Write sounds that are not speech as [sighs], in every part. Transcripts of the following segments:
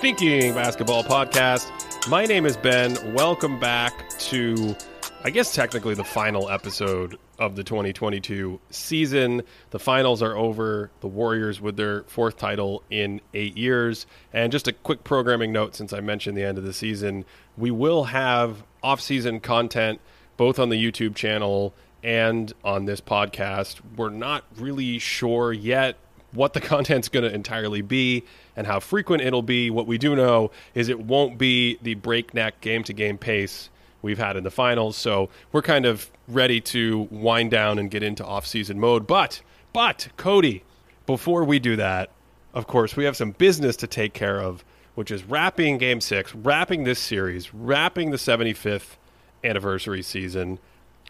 Thinking Basketball Podcast. My name is Ben. Welcome back to, I guess, technically the final episode of the 2022 season. The finals are over. The Warriors with their fourth title in eight years. And just a quick programming note since I mentioned the end of the season, we will have off season content both on the YouTube channel and on this podcast. We're not really sure yet what the [laughs] content's going to entirely be and how frequent it'll be. What we do know is it won't be the breakneck game to game pace we've had in the finals. So we're kind of ready to wind down and get into off season mode. But, but, Cody, before we do that, of course, we have some business to take care of, which is wrapping game six, wrapping this series, wrapping the 75th anniversary season.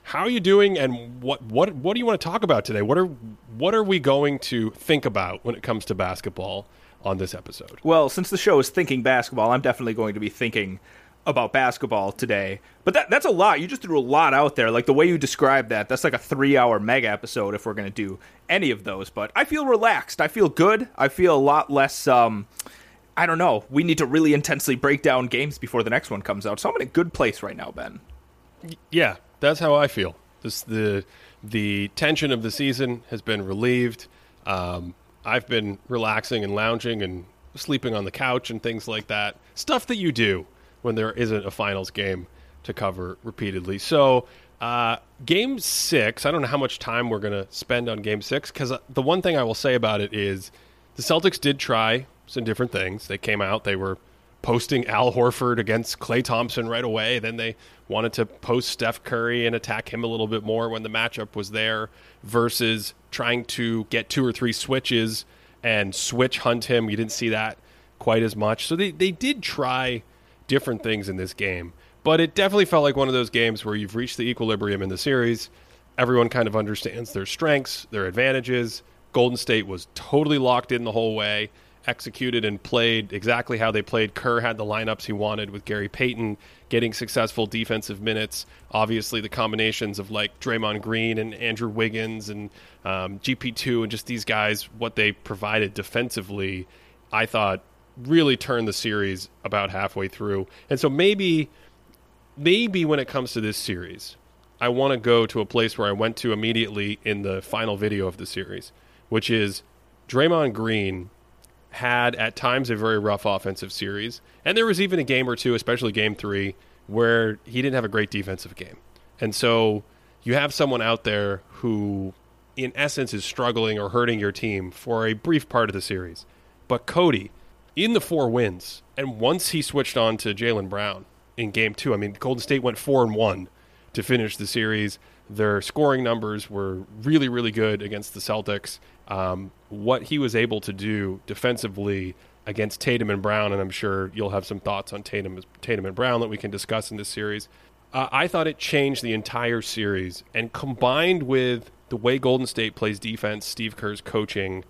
How are you doing, and what what what do you want to talk about today? What are what are we going to think about when it comes to basketball on this episode? Well, since the show is thinking basketball, I'm definitely going to be thinking about basketball today. But that that's a lot. You just threw a lot out there. Like the way you described that, that's like a three hour mega episode if we're gonna do any of those. But I feel relaxed. I feel good. I feel a lot less um I don't know. We need to really intensely break down games before the next one comes out. So I'm in a good place right now, Ben. Yeah, that's how I feel. This the the tension of the season has been relieved. Um, I've been relaxing and lounging and sleeping on the couch and things like that. Stuff that you do when there isn't a finals game to cover repeatedly. So, uh, game six, I don't know how much time we're going to spend on game six because uh, the one thing I will say about it is the Celtics did try some different things. They came out, they were posting Al Horford against Klay Thompson right away. Then they wanted to post Steph Curry and attack him a little bit more when the matchup was there versus trying to get two or three switches and switch hunt him. You didn't see that quite as much. So they, they did try different things in this game. But it definitely felt like one of those games where you've reached the equilibrium in the series. Everyone kind of understands their strengths, their advantages. Golden State was totally locked in the whole way executed and played exactly how they played. Kerr had the lineups he wanted with Gary Payton getting successful defensive minutes. Obviously, the combinations of like Draymond Green and Andrew Wiggins and um, GP2 and just these guys, what they provided defensively, I thought really turned the series about halfway through. And so maybe, maybe when it comes to this series, I want to go to a place where I went to immediately in the final video of the series, which is Draymond Green had at times a very rough offensive series. And there was even a game or two, especially game three, where he didn't have a great defensive game. And so you have someone out there who, in essence, is struggling or hurting your team for a brief part of the series. But Cody, in the four wins, and once he switched on to Jaylen Brown in game two, I mean, Golden State went four and one to finish the series. Their scoring numbers were really, really good against the Celtics. Um, what he was able to do defensively against Tatum and Brown, and I'm sure you'll have some thoughts on Tatum, Tatum and Brown that we can discuss in this series. Uh, I thought it changed the entire series, and combined with the way Golden State plays defense, Steve Kerr's coaching,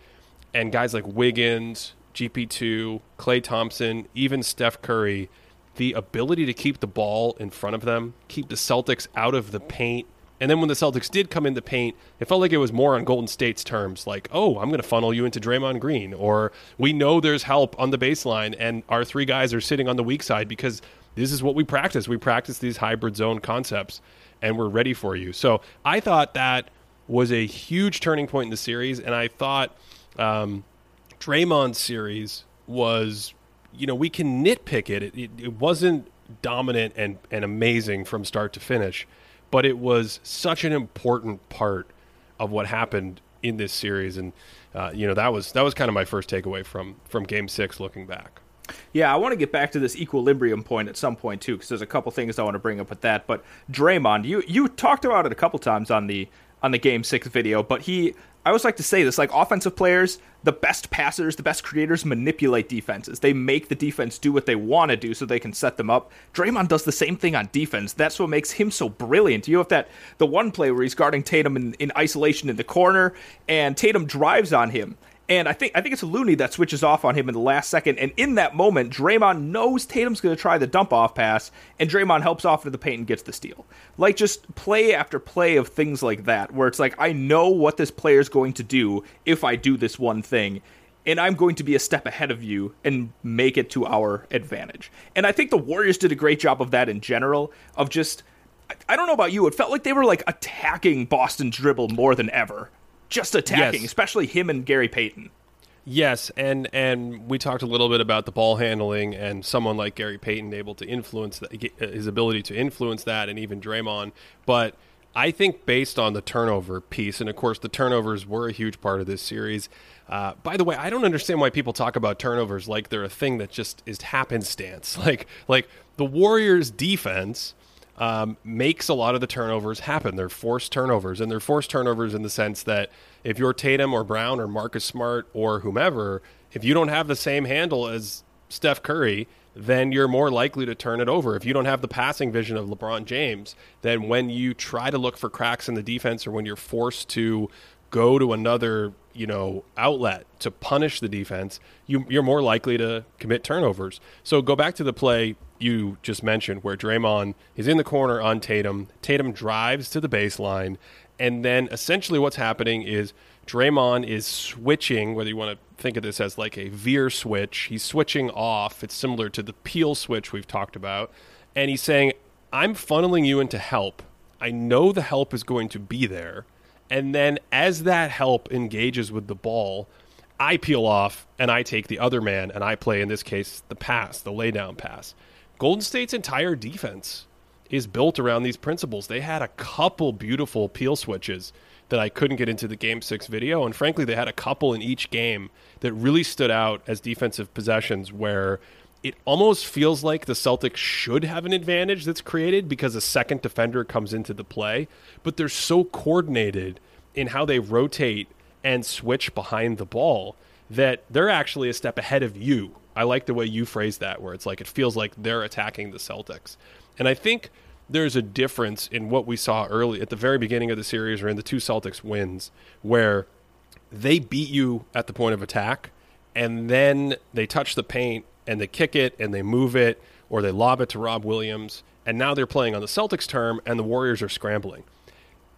and guys like Wiggins, GP2, Klay Thompson, even Steph Curry, the ability to keep the ball in front of them, keep the Celtics out of the paint, and then when the Celtics did come in the paint, it felt like it was more on Golden State's terms, like, "Oh, I'm going to funnel you into Draymond Green," or "We know there's help on the baseline, and our three guys are sitting on the weak side because this is what we practice. We practice these hybrid zone concepts, and we're ready for you." So I thought that was a huge turning point in the series, and I thought um, Draymond's series was, you know, we can nitpick it. It, it, it wasn't dominant and, and amazing from start to finish but it was such an important part of what happened in this series, and uh, you know that was that was kind of my first takeaway from from Game Six, looking back. Yeah, I want to get back to this equilibrium point at some point too, because there's a couple things I want to bring up with that. But Draymond, you you talked about it a couple times on the on the Game Six video, but he I always like to say this like offensive players, the best passers, the best creators manipulate defenses. They make the defense do what they want to do so they can set them up. Draymond does the same thing on defense. That's what makes him so brilliant. You have that the one play where he's guarding Tatum in, in isolation in the corner and Tatum drives on him and I think I think it's Looney that switches off on him in the last second. And in that moment, Draymond knows Tatum's going to try the dump off pass, and Draymond helps off into the paint and gets the steal. Like just play after play of things like that, where it's like I know what this player is going to do if I do this one thing. and I'm going to be a step ahead of you and make it to our advantage. And I think the Warriors did a great job of that in general, of just, I don't know about you, it felt like they were like attacking Boston's dribble more than ever. Just attacking, Yes. especially him and Gary Payton. Yes, and and we talked a little bit about the ball handling and someone like Gary Payton able to influence that, his ability to influence that, and even Draymond. But I think based on the turnover piece, and of course the turnovers were a huge part of this series. Uh, by the way, I don't understand why people talk about turnovers like they're a thing that just is happenstance. [laughs] Like like the Warriors' defense um, makes a lot of the turnovers happen. They're forced turnovers, and they're forced turnovers in the sense that if you're Tatum or Brown or Marcus Smart or whomever, if you don't have the same handle as Steph Curry, then you're more likely to turn it over. If you don't have the passing vision of LeBron James, then when you try to look for cracks in the defense or when you're forced to go to another you know outlet to punish the defense you, you're more likely to commit turnovers. So go back to the play you just mentioned where Draymond is in the corner on Tatum. Tatum drives to the baseline. And then essentially what's happening is Draymond is switching whether you want to think of this as like a veer switch. He's switching off. It's similar to the peel switch we've talked about. And he's saying I'm funneling you into help. I know the help is going to be there and then as that help engages with the ball, I peel off and I take the other man and I play, in this case, the pass, the laydown pass. Golden State's entire defense is built around these principles. They had a couple beautiful peel switches that I couldn't get into the game six video. And frankly, they had a couple in each game that really stood out as defensive possessions where it almost feels like the Celtics should have an advantage that's created because a second defender comes into the play, but they're so coordinated in how they rotate and switch behind the ball that they're actually a step ahead of you. I like the way you phrase that, where it's like it feels like they're attacking the Celtics. And I think there's a difference in what we saw early at the very beginning of the series or in the two Celtics wins, where they beat you at the point of attack and then they touch the paint and they kick it and they move it or they lob it to Rob Williams. And now they're playing on the Celtics term and the Warriors are scrambling.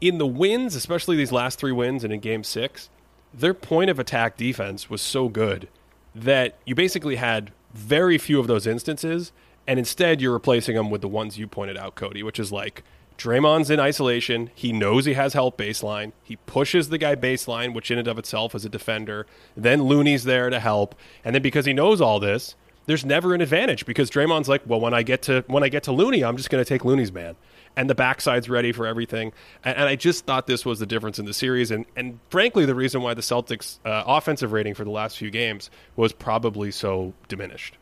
In the wins, especially these last three wins and in game six, their point of attack defense was so good that you basically had very few of those instances. And instead, you're replacing them with the ones you pointed out, Cody, which is like Draymond's in isolation. He knows he has help baseline. He pushes the guy baseline, which in and of itself is a defender. Then Looney's there to help. And then because he knows all this, there's never an advantage because Draymond's like, well, when I get to when I get to Looney, I'm just going to take Looney's man, and the backside's ready for everything. And, and I just thought this was the difference in the series, and and frankly, the reason why the Celtics' uh, offensive rating for the last few games was probably so diminished.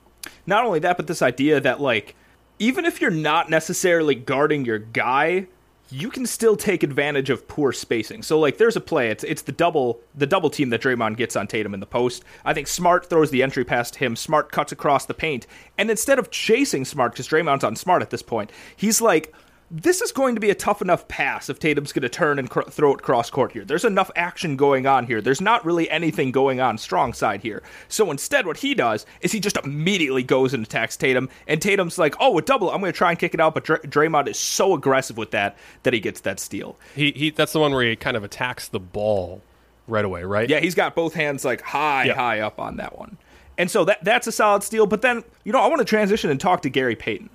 Not only that, but this idea that like even if you're not necessarily guarding your guy, you can still take advantage of poor spacing. So like there's a play, it's it's the double the double team that Draymond gets on Tatum in the post. I think Smart throws the entry past him, Smart cuts across the paint, and instead of chasing Smart cuz Draymond's on Smart at this point, he's like this is going to be a tough enough pass if Tatum's going to turn and cr- throw it cross court here. There's enough action going on here. There's not really anything going on strong side here. So instead, what he does is he just immediately goes and attacks Tatum, and Tatum's like, "Oh, a double! I'm going to try and kick it out." But Dr- Draymond is so aggressive with that that he gets that steal. He he that's the one where he kind of attacks the ball right away, right? Yeah, he's got both hands like high, Yeah. high up on that one. And so that that's a solid steal. But then, you know, I want to transition and talk to Gary Payton.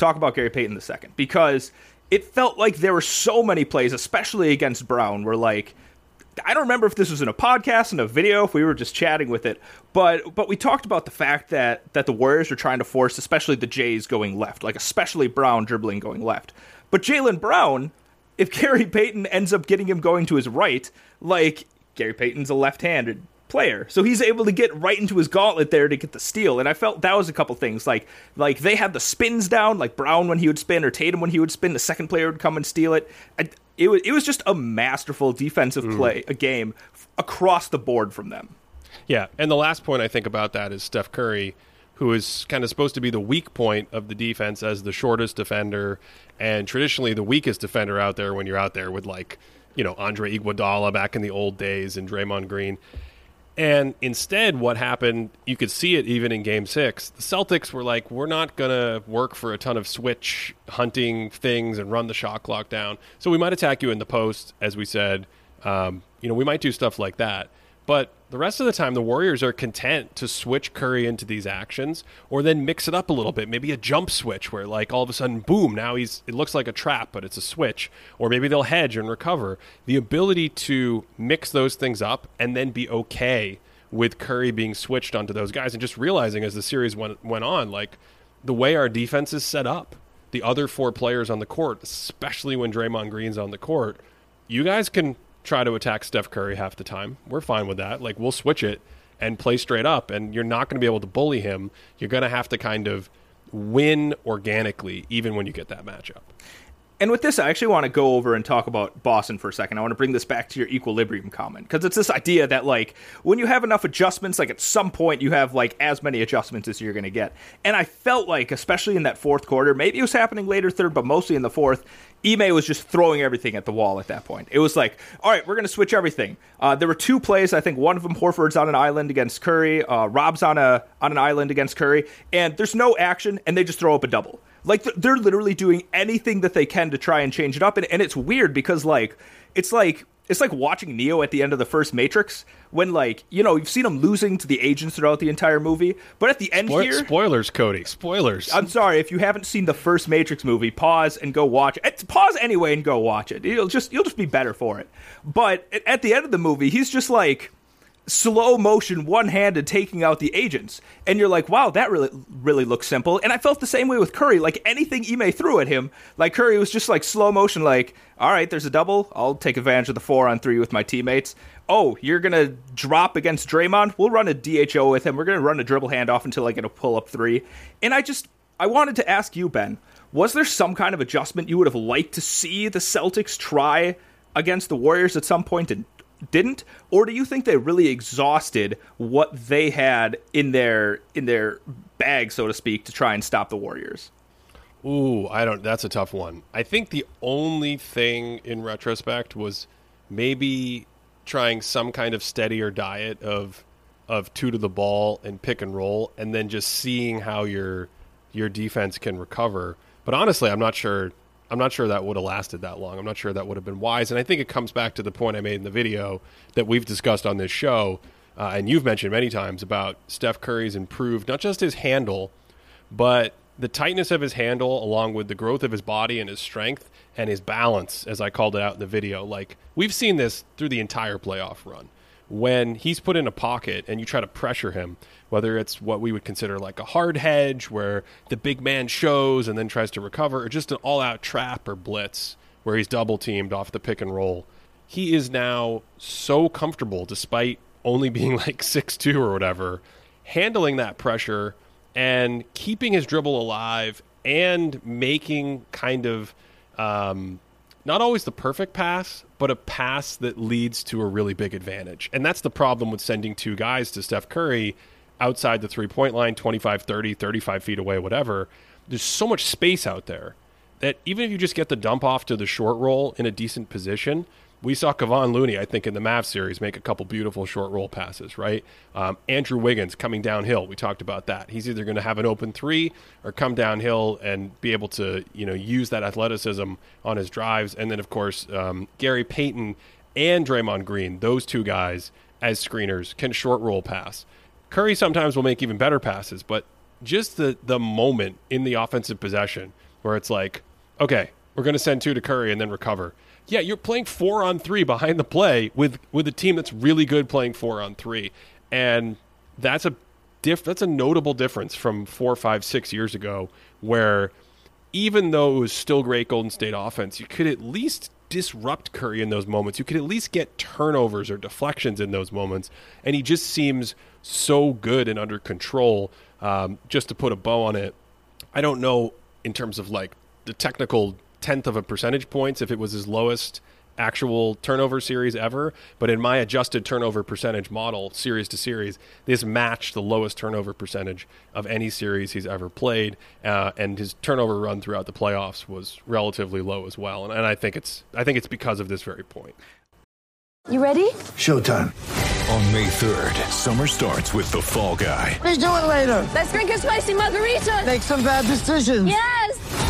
Talk about Gary Payton the second because it felt like there were so many plays, especially against Brown, where like I don't remember if this was in a podcast, in a video, if we were just chatting with it, but but we talked about the fact that that the Warriors were trying to force, especially the Jays going left, like especially Brown dribbling going left. But Jaylen Brown, if [laughs] Gary Payton ends up getting him going to his right, like Gary Payton's a left-handed player, so he's able to get right into his gauntlet there to get the steal. And I felt that was a couple things, like like they had the spins down, like Brown when he would spin or Tatum when he would spin, the second player would come and steal it. I, it was it was just a masterful defensive mm. play, a game f- across the board from them. Yeah, and the last point I think about that is Steph Curry, who is kind of supposed to be the weak point of the defense as the shortest defender and traditionally the weakest defender out there when you're out there with like, you know, Andre Iguodala back in the old days and Draymond Green. And instead, what happened, you could see it even in game six. The Celtics were like, we're not going to work for a ton of switch hunting things and run the shot clock down. So we might attack you in the post, as we said. Um, you know, we might do stuff like that. But the rest of the time, the Warriors are content to switch Curry into these actions, or then mix it up a little bit. Maybe a jump switch where, like, all of a sudden, boom! Now he's it looks like a trap, but it's a switch. Or maybe they'll hedge and recover. The ability to mix those things up and then be okay with Curry being switched onto those guys, and just realizing as the series went went on, like the way our defense is set up, the other four players on the court, especially when Draymond Green's on the court, you guys can try to attack Steph Curry half the time. We're fine with that. Like we'll switch it and play straight up and you're not going to be able to bully him. You're going to have to kind of win organically even when you get that matchup. And with this, I actually want to go over and talk about Boston for a second. I want to bring this back to your equilibrium comment because it's this idea that like when you have enough adjustments, like at some point you have like as many adjustments as you're going to get. And I felt like, especially in that fourth quarter, maybe it was happening later third, but mostly in the fourth, Ime was just throwing everything at the wall at that point. It was like, all right, we're going to switch everything. Uh, there were two plays. I think one of them, Horford's on an island against Curry. Uh, Rob's on a on an island against Curry, and there's no action, and they just throw up a double. Like they're literally doing anything that they can to try and change it up, and, and it's weird because like it's like it's like watching Neo at the end of the first Matrix when like you know you've seen him losing to the agents throughout the entire movie, but at the end Spoil- here, spoilers, Cody, spoilers. I'm sorry if you haven't seen the first Matrix movie, pause and go watch it. Pause anyway and go watch it. You'll just you'll just be better for it. But at the end of the movie, he's just like slow motion, one handed taking out the agents. And you're like, wow, that really really looks simple. And I felt the same way with Curry. Like anything Ime threw at him, like Curry was just like slow motion, like, all right, there's a double. I'll take advantage of the four on three with my teammates. Oh, you're gonna drop against Draymond? We'll run a DHO with him. We're gonna run a dribble handoff until I get a pull up three. And I just I wanted to ask you, Ben, was there some kind of adjustment you would have liked to see the Celtics try against the Warriors at some point and didn't or do you think they really exhausted what they had in their in their bag so to speak to try and stop the warriors Ooh, I don't. That's a tough one. I think the only thing in retrospect was maybe trying some kind of steadier diet of of two to the ball and pick and roll, and then just seeing how your your defense can recover. But honestly, I'm not sure. I'm not sure that would have lasted that long. I'm not sure that would have been wise. And I think it comes back to the point I made in the video that we've discussed on this show, uh, and you've mentioned many times about Steph Curry's improved not just his handle, but the tightness of his handle, along with the growth of his body and his strength and his balance, as I called it out in the video. Like we've seen this through the entire playoff run. When he's put in a pocket and you try to pressure him, whether it's what we would consider like a hard hedge where the big man shows and then tries to recover, or just an all out trap or blitz where he's double teamed off the pick and roll, he is now so comfortable despite only [laughs] being like six two or whatever, handling that pressure and keeping his dribble alive and making kind of um, not always the perfect pass, but a pass that leads to a really big advantage. And that's the problem with sending two guys to Steph Curry outside the three point line, 25, 30, 35 feet away, whatever. There's so much space out there that even if you just get the dump off to the short roll in a decent position, we saw Kevon Looney, I think, in the Mavs series, make a couple beautiful short roll passes, right? Um, Andrew Wiggins coming downhill. We talked about that. He's either going to have an open three or come downhill and be able to, you know, use that athleticism on his drives. And then, of course, um, Gary Payton and Draymond Green, those two guys as screeners, can short roll pass. Curry sometimes will make even better passes, but just the the moment in the offensive possession where it's like, okay, we're going to send two to Curry and then recover yeah, you're playing four on three behind the play with with a team that's really good playing four on three, and that's a diff. That's a notable difference from four, five, six years ago, where even though it was still great Golden State offense, you could at least disrupt Curry in those moments. You could at least get turnovers or deflections in those moments, and he just seems so good and under control. Um, just to put a bow on it, I don't know in terms of like the technical tenth of a percentage points if it was his lowest actual turnover series ever. But in my adjusted turnover percentage model, series to series, this matched the lowest turnover percentage of any series he's ever played. Uh, and his turnover run throughout the playoffs was relatively low as well. And, and I think it's I think it's because of this very point. You ready? Showtime. On May 3rd, summer starts with The Fall Guy. Let's do it later. Let's drink a spicy margarita. Make some bad decisions. Yes.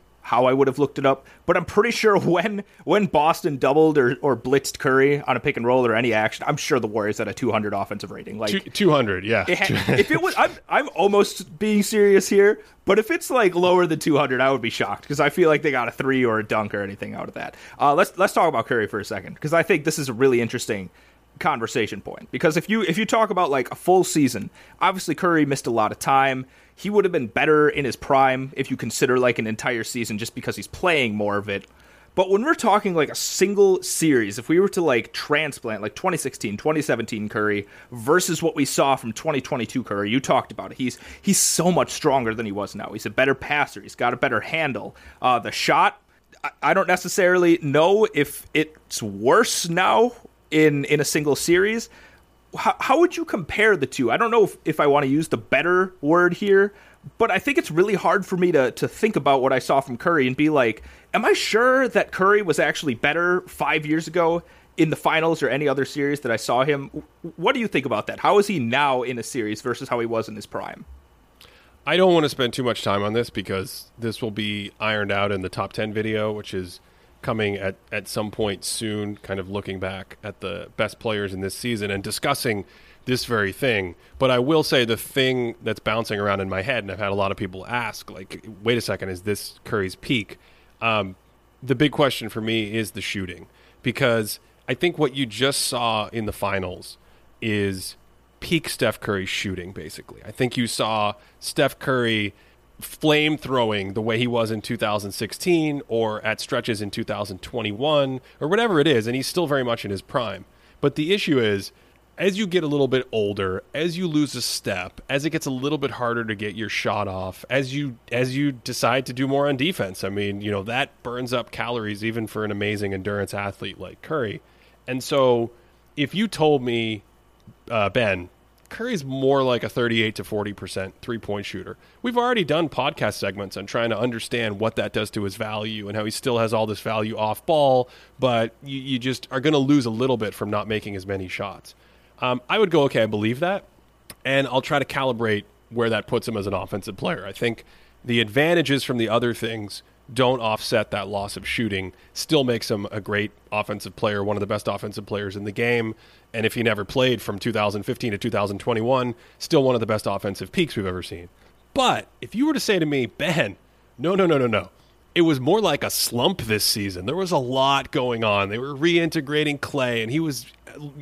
how i would have looked it up but i'm pretty sure [laughs] when when boston doubled or, or blitzed curry on a pick and roll or any action i'm sure the warriors had a 200 offensive rating. Like 200, yeah. it ha- [laughs] if it was I'm, I'm almost being serious here but if it's like lower than 200 i would be shocked because i feel like they got a three or a dunk or anything out of that. Uh, let's let's talk about curry for a second because i think this is a really interesting conversation point. Because if you if you talk about like a full season obviously curry missed a lot of time he would have been better in his prime if you consider like an entire season just because he's playing more of it but when we're talking like a single series, if we were to like transplant like 2016, 2017 Curry versus what we saw from 2022 Curry, you talked about it. He's he's so much stronger than he was now. He's a better passer. He's got a better handle. Uh, the shot, I, I don't necessarily know if it's worse now in in a single series. How, how would you compare the two? I don't know if, if I want to use the better word here, but I think it's really hard for me to, to think about what I saw from Curry and be like, am I sure that Curry was actually better five years ago in the finals or any other series that I saw him? What do you think about that? How is he now in a series versus how he was in his prime? I don't want to spend too much time on this because this will be ironed out in the top 10 video, which is coming at, at some point soon, kind of looking back at the best players in this season and discussing this very thing. But I will say the thing that's bouncing around in my head, and I've had a lot of people ask, like, wait a second, is this Curry's peak? Um, the big question for me is the shooting because I think what you just saw in the finals is peak Steph Curry shooting, basically. I think you saw Steph Curry flame throwing the way he was in 2016 or at stretches in 2021 or whatever it is, and he's still very much in his prime. But the issue is, as you get a little bit older, as you lose a step, as it gets a little bit harder to get your shot off, as you as you decide to do more on defense, I mean, you know, that burns up calories even for an amazing endurance athlete like Curry. And so, if you told me, uh, Ben, Curry's more like a 38 to 40% three point shooter. We've already done podcast segments on trying to understand what that does to his value and how he still has all this value off ball, but you, you just are going to lose a little bit from not making as many shots. Um, I would go, okay, I believe that, and I'll try to calibrate where that puts him as an offensive player. I think the advantages from the other things don't offset that loss of shooting, still makes him a great offensive player, one of the best offensive players in the game. And if he never played from 2015 to 2021, still one of the best offensive peaks we've ever seen. But if you were to say to me, Ben, no, no, no, no, no. It was more like a slump this season. There was a lot going on. They were reintegrating Klay, and he was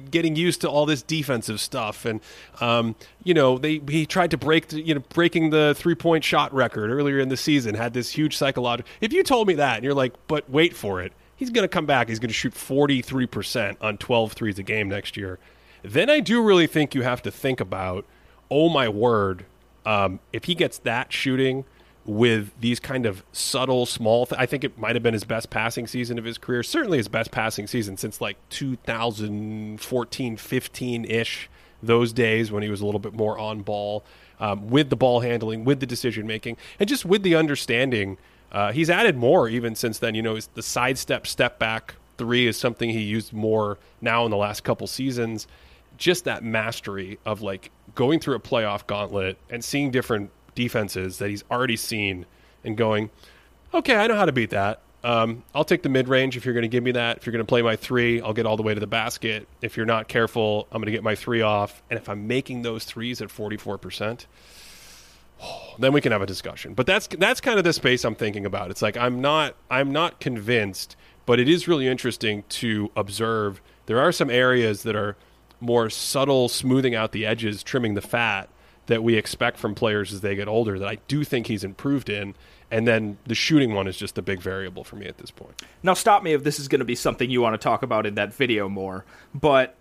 getting used to all this defensive stuff. And um, you know, they he tried to break, the, you know, breaking the three point shot record earlier in the season. Had this huge psychological. If you told me that, and you're like, but wait for it, he's going to come back. He's going to shoot 43 percent on 12 threes a game next year. Then I do really think you have to think about, oh my word, um, if he gets that shooting with these kind of subtle small th- I think it might have been his best passing season of his career certainly his best passing season since like 2014 15ish those days when he was a little bit more on ball um, with the ball handling with the decision making and just with the understanding uh, he's added more even since then. You know the sidestep step back three is something he used more now in the last couple seasons. Just that mastery of like going through a playoff gauntlet and seeing different defenses that he's already seen and going, okay, I know how to beat that. Um, I'll take the mid range if you're going to give me that. If you're going to play my three, I'll get all the way to the basket. If you're not careful, I'm going to get my three off. And if I'm making those threes at 44%, [sighs] then we can have a discussion. But that's that's kind of the space I'm thinking about. It's like I'm not I'm not convinced, but it is really interesting to observe. There are some areas that are more subtle, smoothing out the edges, trimming the fat that we expect from players as they get older that I do think he's improved in. And then the shooting one is just a big variable for me at this point. Now, stop me if this is going to be something you want to talk about in that video more. But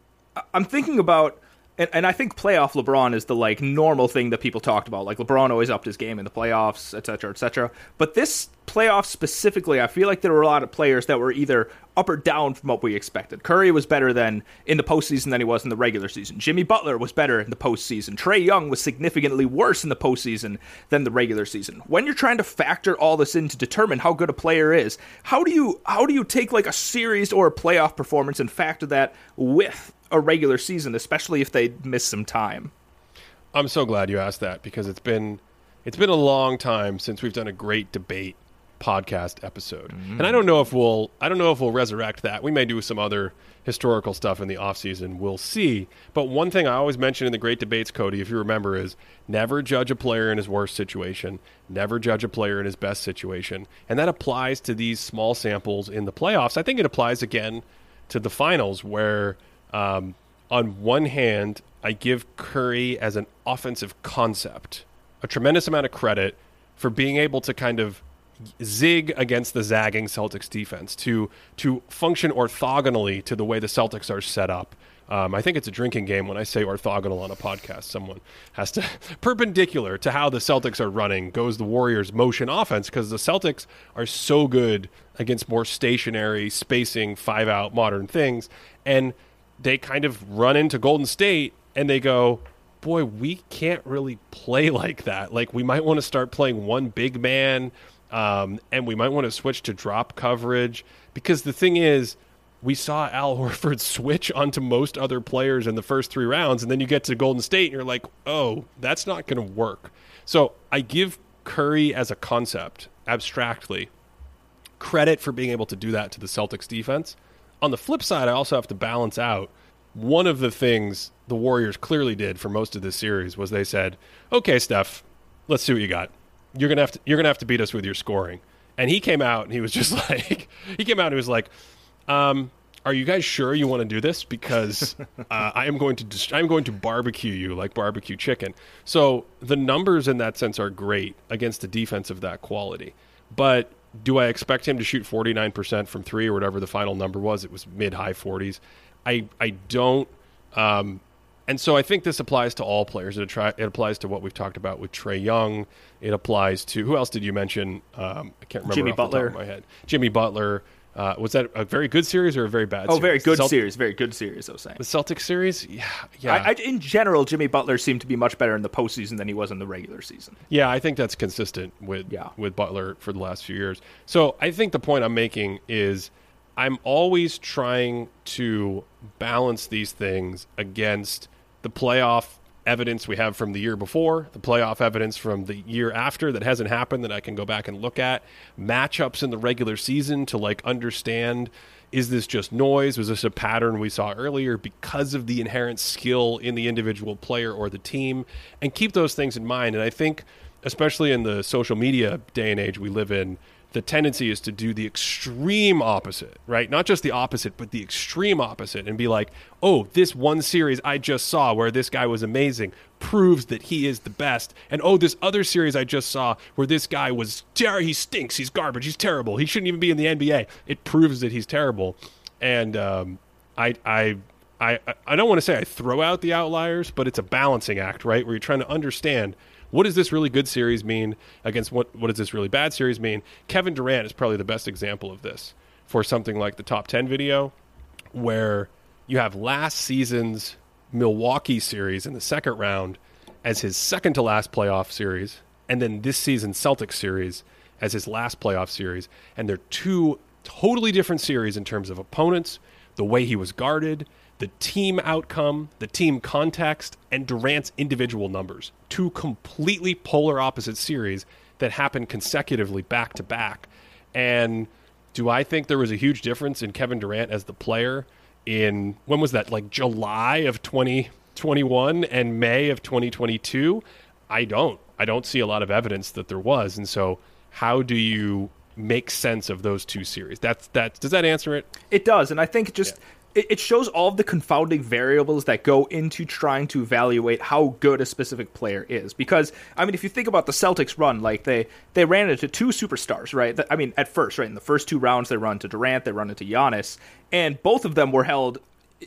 I'm thinking about and, and I think playoff LeBron is the like normal thing that people talked about. Like LeBron always upped his game in the playoffs, et cetera, et cetera. But this playoff specifically, I feel like there were a lot of players that were either up or down from what we expected. Curry was better than in the postseason than he was in the regular season. Jimmy Butler was better in the postseason. Trae Young was significantly worse in the postseason than the regular season. When you're trying to factor all this in to determine how good a player is, how do you how do you take like a series or a playoff performance and factor that with a regular season, especially if they miss some time. I'm so glad you asked that because it's been it's been a long time since we've done a great debate podcast episode. Mm-hmm. And I don't know if we'll I don't know if we'll resurrect that. We may do some other historical stuff in the off season. We'll see. But one thing I always mention in the great debates, Cody, if you remember, is never judge a player in his worst situation, never judge a player in his best situation. And that applies to these small samples in the playoffs. I think it applies again to the finals where um, on one hand, I give Curry as an offensive concept a tremendous amount of credit for being able to kind of zig against the zagging Celtics defense to to function orthogonally to the way the Celtics are set up. Um, I think it's a drinking game when I say orthogonal on a podcast. Someone has to [laughs] perpendicular to how the Celtics are running goes the Warriors' motion offense because the Celtics are so good against more stationary spacing five out modern things and they kind of run into Golden State and they go, boy, we can't really play [laughs] like that. Like, we might want to start playing one big man, um, and we might want to switch to drop coverage. Because the thing is, we saw Al [laughs] Horford switch onto most other players in the first three rounds, and then you get to Golden State and you're like, oh, that's not going to work. So I give Curry as a concept, abstractly, credit for being able to do that to the Celtics defense on the flip side, I also have to balance out one of the things the Warriors clearly did for most of this series was they said, "Okay, Steph, let's see what you got. You're gonna have to you're gonna have to beat us with your scoring." And he came out and he was [laughs] just like, he came out and he was like, um, "Are you guys sure you want to do this? Because [laughs] uh, I am going to dist- I'm going to barbecue you like barbecue chicken." So the numbers in that sense are great against a defense of that quality, but do I expect him to shoot 49% from three or whatever the final number was? It was mid high 40s. I, I don't. Um, and so I think this applies to all players. It, it, applies to what we've talked about with Trae Young. It applies to who else did you mention? Um, I can't remember Jimmy Butler. my head. Jimmy Butler. Uh, was that a very good series or a very bad? Oh, series? very good Celt- series. Very good series. I was saying the Celtics series. Yeah, yeah. I, I, in general, Jimmy Butler seemed to be much better in the postseason than he was in the regular season. Yeah, I think that's consistent with yeah. with Butler for the last few years. So I think the point I'm making is I'm always trying to balance these things against the playoff evidence we have from the year before, the playoff evidence from the year after that hasn't happened that I can go back and look at, matchups in the regular season to like understand is this just noise? Was this a pattern we saw earlier because of the inherent skill in the individual player or the team? And keep those things in mind. And I think, especially in the social media day and age we live in, the tendency is to do the extreme opposite, right? Not just the opposite, but the extreme opposite and be like, oh, this one series I just saw where this guy was amazing proves that he is the best. And oh, this other series I just saw where this guy was ter- he stinks, he's garbage, he's terrible, he shouldn't even be in the NBA. It proves that he's terrible. And um, I, I, I, I don't want to say I throw out the outliers, but it's a balancing act, right? Where you're trying to understand what does this really good series mean against what what does this really bad series mean? Kevin Durant is probably the best example of this for something like the top 10 video where you have last season's Milwaukee series in the second round as his second to last playoff series and then this season's Celtics series as his last playoff series and they're two totally different series in terms of opponents, the way he was guarded, the team outcome, the team context, and Durant's individual numbers. Two completely polar opposite series that happened consecutively back to back. And do I think there was a huge difference in Kevin Durant as the player in when was that? Like July of 2021 and May of 2022? I don't. I don't see a lot of evidence that there was. And so, how do you make sense of those two series? That's that. Does that answer it? It does, and I think just yeah it, shows all of the confounding variables that go into trying to evaluate how good a specific player is. Because I mean, if you think about the Celtics run, like they they ran into two superstars, right? I mean, at first, right in the first two rounds, they run to Durant, they run into Giannis, and both of them were held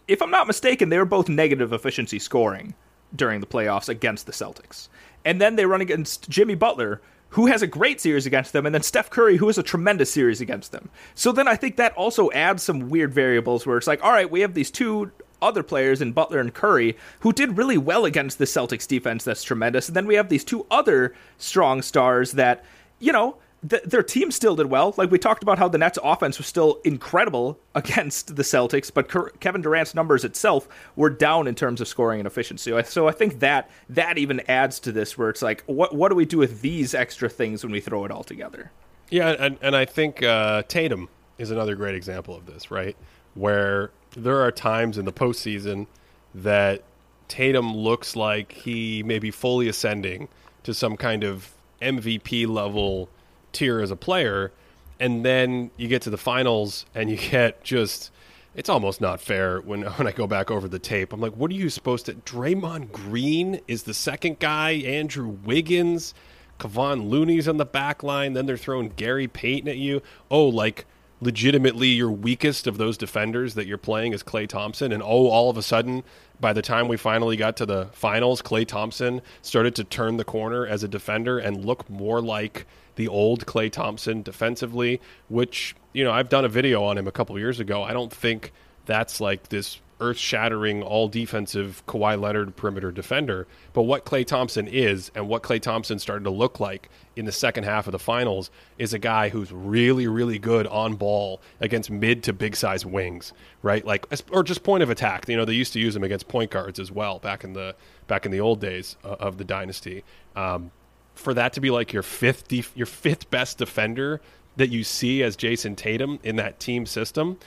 if I'm not mistaken, they were both negative efficiency scoring during the playoffs against the Celtics. And then they run against Jimmy Butler, who has a great series against them, and then Steph Curry, who has a tremendous series against them. So then I think that also adds some weird variables where it's like, all right, we have these two other players in Butler and Curry who did really well against the Celtics defense that's tremendous. And then we have these two other strong stars that, you know, th- their team still did well. Like we talked about how the Nets offense was still incredible [laughs] against the Celtics, but Kevin Durant's numbers itself were down in terms of scoring and efficiency. So I think that that even adds to this where it's like what what do we do with these extra things when we throw it all together? Yeah, and and I think uh, Tatum is another great example of this, right? Where there are times in the postseason that Tatum looks like he may be fully ascending to some kind of MVP level tier as a player, and then you get to the finals and you get just it's almost not fair when [laughs] when I go back over the tape. I'm like, what are you supposed to? Draymond Green is the second guy. Andrew Wiggins, Kevon Looney's on the back line. Then they're throwing Gary Payton at you. Oh, like legitimately your weakest of those defenders that you're playing is Klay Thompson. And oh, all of a sudden, by the time we finally got to the finals, Klay Thompson started to turn the corner as a defender and look more like the old Klay Thompson defensively, which, you know, I've done a video on him a couple years ago. I don't think that's like this earth shattering, all defensive Kawhi Leonard perimeter defender. But what Klay Thompson is and what Klay Thompson started to look like in the second half of the finals is a guy who's really, really good on ball against mid to big size wings, right? Like, or just point of attack. You know, they used to use him against point guards as well back in the back in the old days uh, of the dynasty. Um, for that to be like your fifth def- your fifth best defender that you see as Jayson Tatum in that team system,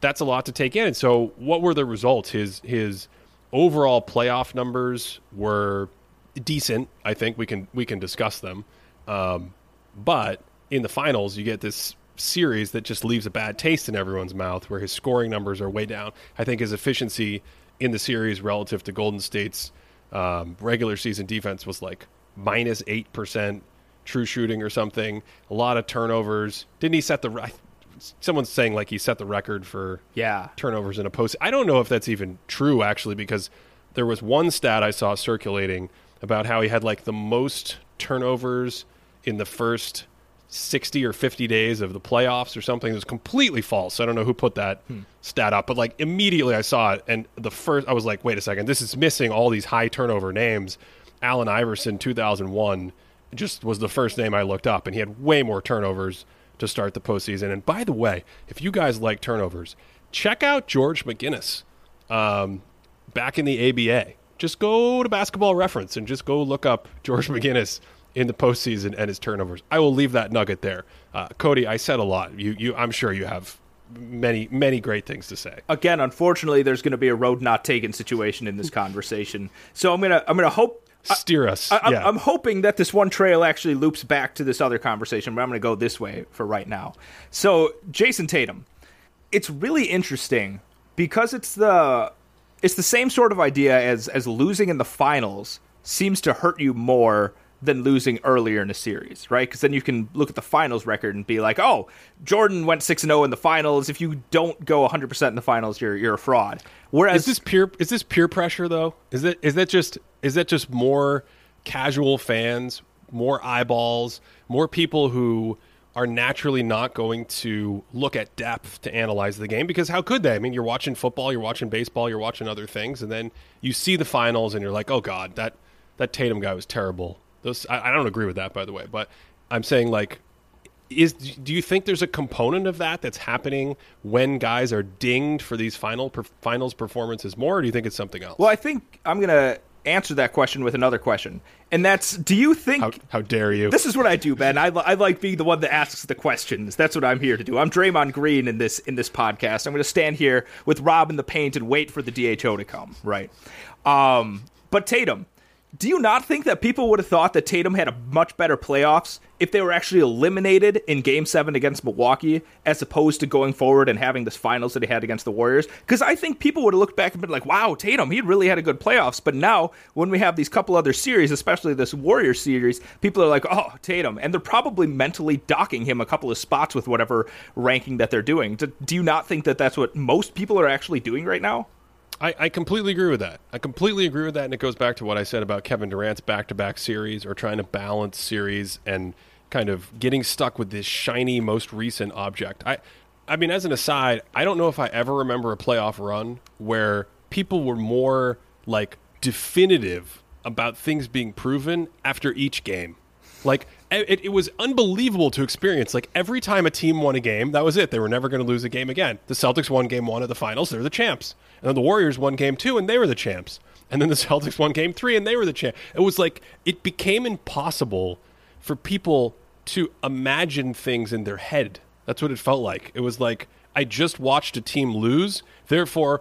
that's a lot to take in. And so, what were the results? His his overall playoff numbers were decent. I think we can we can discuss them, um, but in the finals, you get this series that just leaves a bad taste in everyone's mouth, where his scoring numbers are way down. I think his efficiency in the series relative to Golden State's um, regular season defense was like minus eight percent true shooting or something. A lot of turnovers. Didn't he set the? Someone's saying like he set the record for yeah turnovers in a post. I don't know if that's even true actually because there was one stat I saw circulating about how he had like the most turnovers in the first 60 or 50 days of the playoffs or something. It was completely false. I don't know who put that hmm. stat up, but like immediately I saw it and the first I was like, wait a second, this is missing all these high turnover names. Allen Iverson 2001 just was the first name I looked up and he had way more turnovers to start the postseason. And by the way, if you guys like turnovers, check out George McGinnis um, back in the ABA. Just go to basketball reference and just go look up George [laughs] McGinnis in the postseason and his turnovers. I will leave that nugget there. Uh, Cody, I said a lot. You, you, I'm sure you have many, many great things to say. Again, unfortunately, there's going to be a road not taken situation in this [laughs] conversation. So I'm gonna, I'm gonna hope steer us. I, yeah. I'm hoping that this one trail actually loops back to this other conversation, but I'm going to go this way for right now. So, Jayson Tatum, it's really interesting because it's the it's the same sort of idea as as losing in the finals seems to hurt you more than losing earlier in a series, right? Because then you can look at the finals record and be like, "Oh, Jordan went six and zero oh in the finals. If you don't go 100 percent in the finals, you're you're a fraud." Whereas is this peer is this peer pressure though? Is that is that just is that just more casual fans, more eyeballs, more people who are naturally not going to look at depth to analyze the game because how could they? I mean, you're watching football, you're watching baseball, you're watching other things, and then you see the finals and you're like, "Oh God, that that Tatum guy was terrible." Those I, I don't agree with that, by the way, but I'm saying like is do you think there's a component of that that's happening when guys are dinged for these final per, finals performances more or do you think it's something else well i think i'm to answer that question with another question. And that's do you think how, how dare you? This is what i do ben. I, I like being the one that asks the questions. That's what i'm here to do. I'm draymond green in this in this podcast. I'm going to stand here with rob in the paint and wait for the dho to come. Right. Um, but tatum do you not think that people would have thought that Tatum had a much better playoffs if they were actually eliminated in Game Seven against Milwaukee, as opposed to going forward and having this finals that he had against the Warriors? Because I think people would have looked back and been like, "Wow, Tatum, he really had a good playoffs." But now, when we have these couple other series, especially this Warriors series, people are like, "Oh, Tatum," and they're probably mentally docking him a couple of spots with whatever ranking that they're doing. Do, do you not think that that's what most people are actually doing right now? I, I completely agree with that. I completely agree with that, and it goes back to what I said about Kevin Durant's back-to-back series or trying to balance series and kind of getting stuck with this shiny, most recent object. I, I mean, as an aside, I don't know if I ever remember a playoff run where people were more like definitive about things being proven after each game. Like it, it, was unbelievable to experience. Like every time a team won a game, that was it. They were never going to lose a game again. The Celtics won game one of the finals; they're the champs. And then the Warriors won game two, and they were the champs. And then the [laughs] Celtics won game three, and they were the champ. It was like it became impossible for people to imagine things in their head. That's what it felt like. It was like I just watched a team lose. Therefore,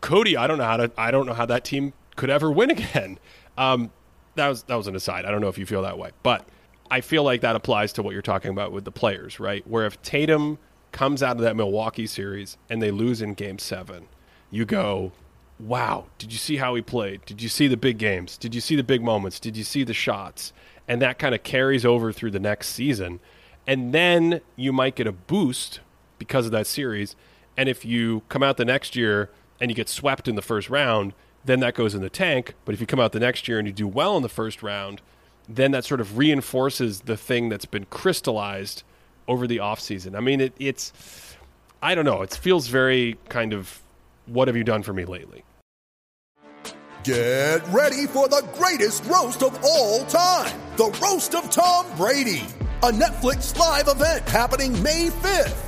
Cody, I don't know how to. I don't know how that team could ever win [laughs] again. Um, that was that was an aside. I don't know if you feel that way, but I feel like that applies to what you're talking about with the players, right? Where if Tatum comes out of that Milwaukee series and they lose in Game Seven, you go, "Wow! Did you see how he played? Did you see the big games? Did you see the big moments? Did you see the shots?" And that kind of carries over through the next season, and then you might get a boost because of that series. And if you come out the next year and you get swept in the first round, then that goes in the tank. But if you come out the next year and you do well in the first round, then that sort of reinforces the thing that's been crystallized over the offseason. I mean, it, it's, I don't know, it feels very kind of, what have you done for me lately? Get ready for the greatest roast of all time the Roast of Tom Brady, a Netflix live event happening May 5th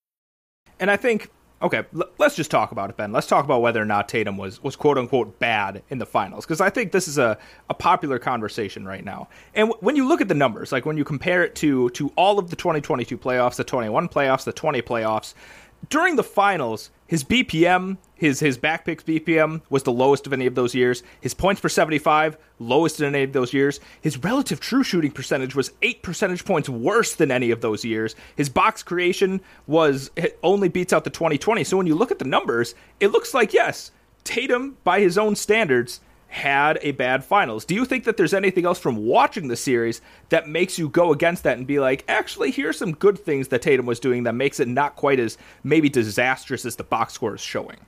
And I think okay, l- let's just talk about it, Ben. Let's talk about whether or not Tatum was was quote unquote bad in the finals because I think this is a, a popular conversation right now. And w- when you look at the numbers, like when you compare it to to all of the 2022 playoffs, the 21 playoffs, the 20 playoffs, during the finals, his BPM, his his Backpicks BPM was the lowest of any of those years. His points per 75, lowest in any of those years. His relative true shooting percentage was 8 percentage points worse than any of those years. His box creation was only beats out the 2020. So when you look at the numbers, it looks like yes, Tatum by his own standards had a bad finals. Do you think that there's anything else from watching the series that makes you go against that and be like, actually, here's some good things that Tatum was doing that makes it not quite as maybe disastrous as the box score is showing?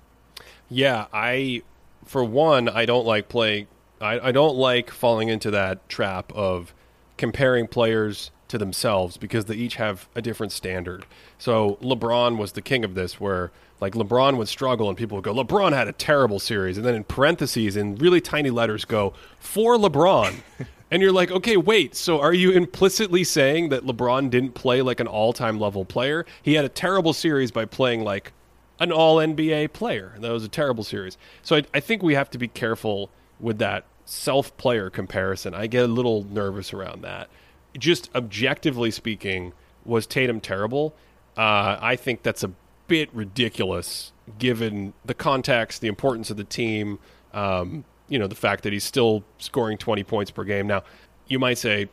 Yeah, I, for one, I don't like playing. I, I don't like falling into that trap of comparing players to themselves because they each have a different standard. So LeBron was the king of this, where like LeBron would struggle and people would go, LeBron had a terrible series. And then in parentheses, in really tiny letters, go, for LeBron. [laughs] and you're like, okay, wait, so are you implicitly saying that LeBron didn't play like an all time level player? He had a terrible series by playing like an all NBA player. That was a terrible series. So I, I think we have to be careful with that self player comparison. I get a little nervous around that. Just objectively speaking, was Tatum terrible? Uh, I think that's a bit ridiculous given the context, the importance of the team, um, you know, the fact that he's still scoring 20 points per game. Now, you might say,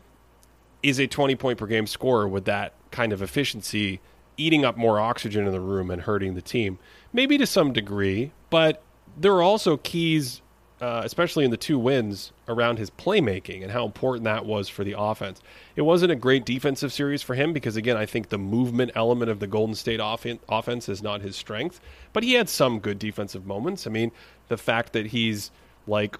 is a 20 point per game scorer with that kind of efficiency eating up more oxygen in the room and hurting the team? Maybe to some degree, but there are also keys uh, especially in the two wins, around his playmaking and how important that was for the offense. It wasn't a great defensive series for him because, again, I think the movement element of the Golden State off- offense is not his strength, but he had some good defensive moments. I mean, the fact that he's like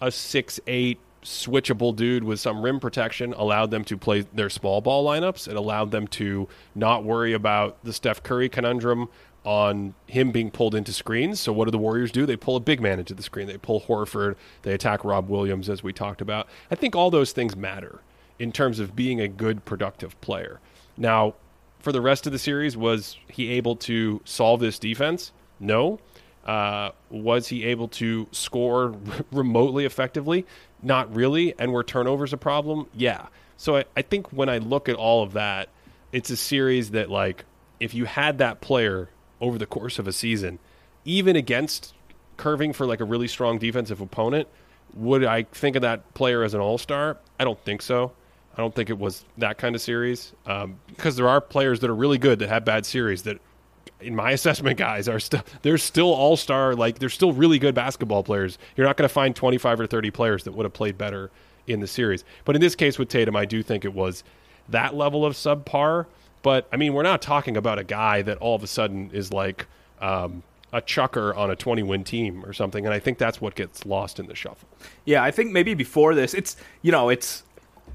a six eight switchable dude with some rim protection allowed them to play their small ball lineups. It allowed them to not worry about the Steph Curry conundrum on him being pulled into screens. So what do the Warriors do? They pull a big man into the screen. They pull Horford. They attack Rob Williams, as we talked about. I think all those things matter in terms of being a good, productive player. Now, for the rest of the series? Was he able to solve this defense? No. Uh, was he able to score [laughs] remotely effectively? Not really. And were turnovers a problem? Yeah. So I, I think when I look at all of that, it's a series that, like, if you had that player over the course of a season, even against curving for like a really strong defensive opponent, would I think of that player as an all star? I don't think so. I don't think it was that kind of series um, because there are players that are really good that have bad series that, in my [laughs] assessment, guys are still they're still all star like they're still really good basketball players. You're not going to find 25 or 30 players that would have played better in the series. But in this case with Tatum, I do think it was that level of subpar. But I mean, we're not talking about a guy that all of a sudden is like um, a chucker on a 20 win team or something. And I think that's what gets lost in the shuffle. Yeah, I think maybe before this, it's you know, it's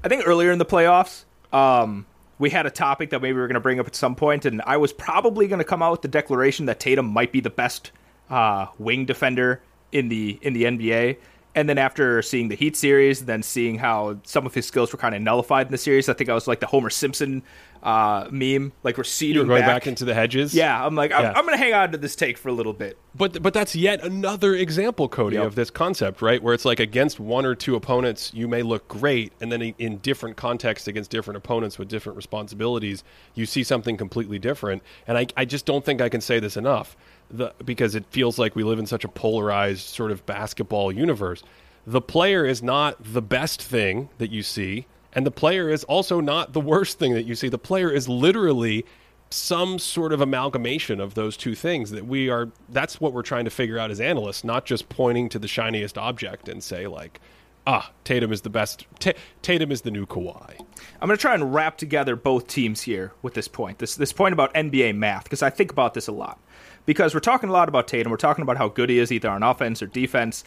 I think earlier in the playoffs, um, we had a topic that maybe we were going to bring up at some point, and I was probably going to come out with the declaration that Tatum might be the best uh, wing defender in the in the NBA. And then after seeing the Heat series, then seeing how some of his skills were kind of nullified in the series, I think I was like the Homer Simpson uh, meme, like receding going back. back into the hedges. yeah, I'm like, I'm, Yeah. I'm going to hang on to this take for a little bit. But but that's yet another example, Cody, Yep. of this concept, right? Where it's like against one or two opponents, you may look great, and then in different contexts against different opponents with different responsibilities, you see something completely different. And I, I just don't think I can say this enough, the, because it feels like we live in such a polarized sort of basketball universe. The player is not the best thing that you see, and the player is also not the worst thing that you see. The player is literally some sort of amalgamation of those two things that we are that's what we're trying to figure out as analysts not just pointing to the shiniest object and say like ah Tatum is the best Ta Tatum is the new Kawhi I'm going to try and wrap together both teams here with this point. This this point about NBA math because I think about this a lot. Because we're talking a lot about Tatum, we're talking about how good he is either on offense or defense.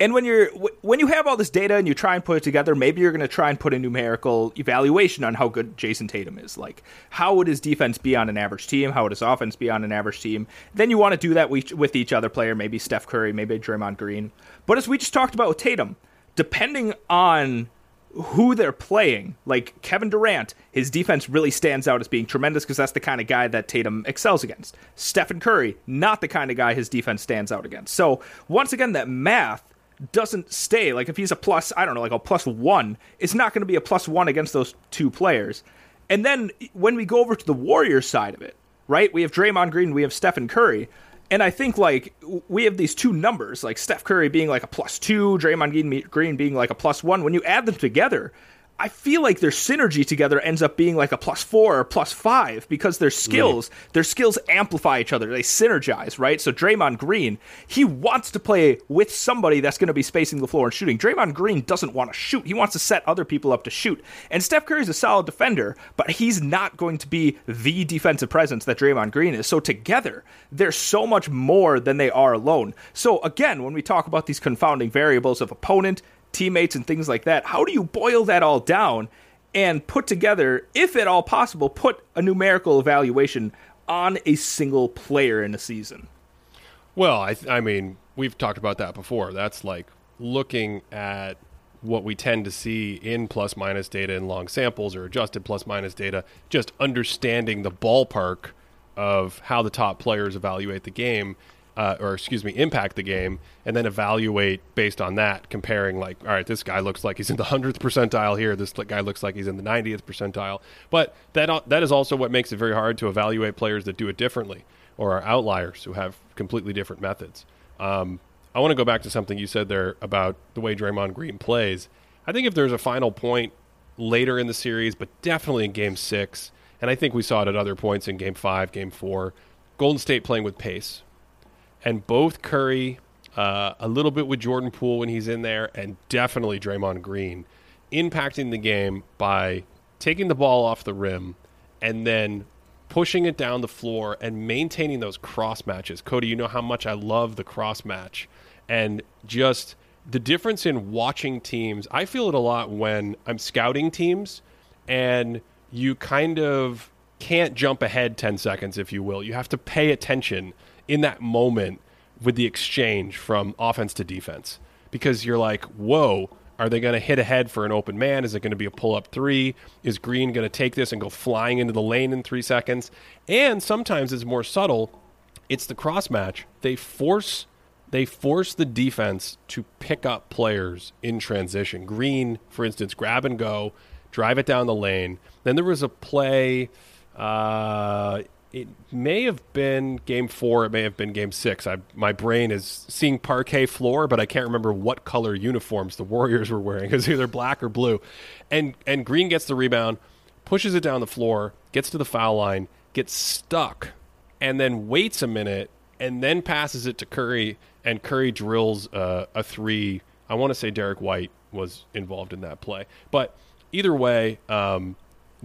And when you're wh- when you have all this data and you try and put it together, maybe you're going to try and put a numerical evaluation on how good Jayson Tatum is. Like how would his defense be on an average team? How would his offense be on an average team? Then you want to do that with each other player, maybe Steph Curry, maybe Draymond Green. But as we just talked about with Tatum, depending on who they're playing, like Kevin Durant, his defense really stands out as being tremendous because that's the kind of guy that Tatum excels against. Stephen Curry, not the kind of guy his defense stands out against. So, once again, that math doesn't stay. Like, if he's a plus, I don't know, like a plus one, it's not going to be a plus one against those two players. And then when we go over to the Warriors side of it, right, we have Draymond Green, we have Stephen Curry. And I think like we have these two numbers, like Steph Curry being like a plus two, Draymond Green- being like a plus one. When you add them together, I feel like their synergy together ends up being like a plus four or plus five because their skills, their skills amplify each other. They synergize, right? So Draymond Green, he wants to play with somebody that's going to be spacing the floor and shooting. Draymond Green doesn't want to shoot. He wants to set other people up to shoot. And Steph Curry's a solid defender, but he's not going to be the defensive presence that Draymond Green is. So together, they're so much more than they are alone. So again, when we talk about these confounding variables of opponent, teammates and things like that. How do you boil that all down and put together, if at all possible, put a numerical evaluation on a single player in a season? well I I mean we've talked about that before that's like looking at what we tend to see in plus minus data in long samples or adjusted plus minus data just understanding the ballpark of how the top players evaluate the game uh, or excuse me, impact the game, and then evaluate based on that, comparing like, all right, this guy looks like he's in the hundredth percentile here. This guy looks like he's in the ninetieth percentile. But that that is also what makes it very hard to evaluate players that do it differently or are outliers who have completely different methods. Um, I want to go back to something you said there about the way Draymond Green plays. I think if there's a final point later in the series, but definitely in Game Six, and I think we saw it at other points in Game Five, Game Four, Golden State playing with pace and both Curry, uh, a little bit with Jordan Poole when he's in there, and definitely Draymond Green, impacting the game by taking the ball off the rim and then pushing it down the floor and maintaining those cross matches. Cody, you know how much I love the cross match, and just the difference in watching teams. I feel it a lot when I'm scouting teams, and you kind of can't jump ahead 10 seconds, if you will. You have to pay attention in that moment with the exchange from offense to defense because you're like, whoa, Are they going to hit ahead for an open man? Is it going to be a pull up three? Is Green going to take this and go flying into the lane in three seconds? And sometimes it's more subtle. It's the cross match. They force they force the defense to pick up players in transition. Green, for instance, grab and go, drive it down the lane. Then there was a play. Uh, it may have been game four. It may have been game six. I, my brain is seeing parquet floor, but I can't remember what color uniforms the Warriors were wearing. [laughs] It was either black or blue. And and Green gets the rebound, pushes it down the floor, gets to the foul line, gets stuck, and then waits a minute, and then passes it to Curry, and Curry drills uh, a three. I want to say Derrick White was involved in that play, but either way. Um,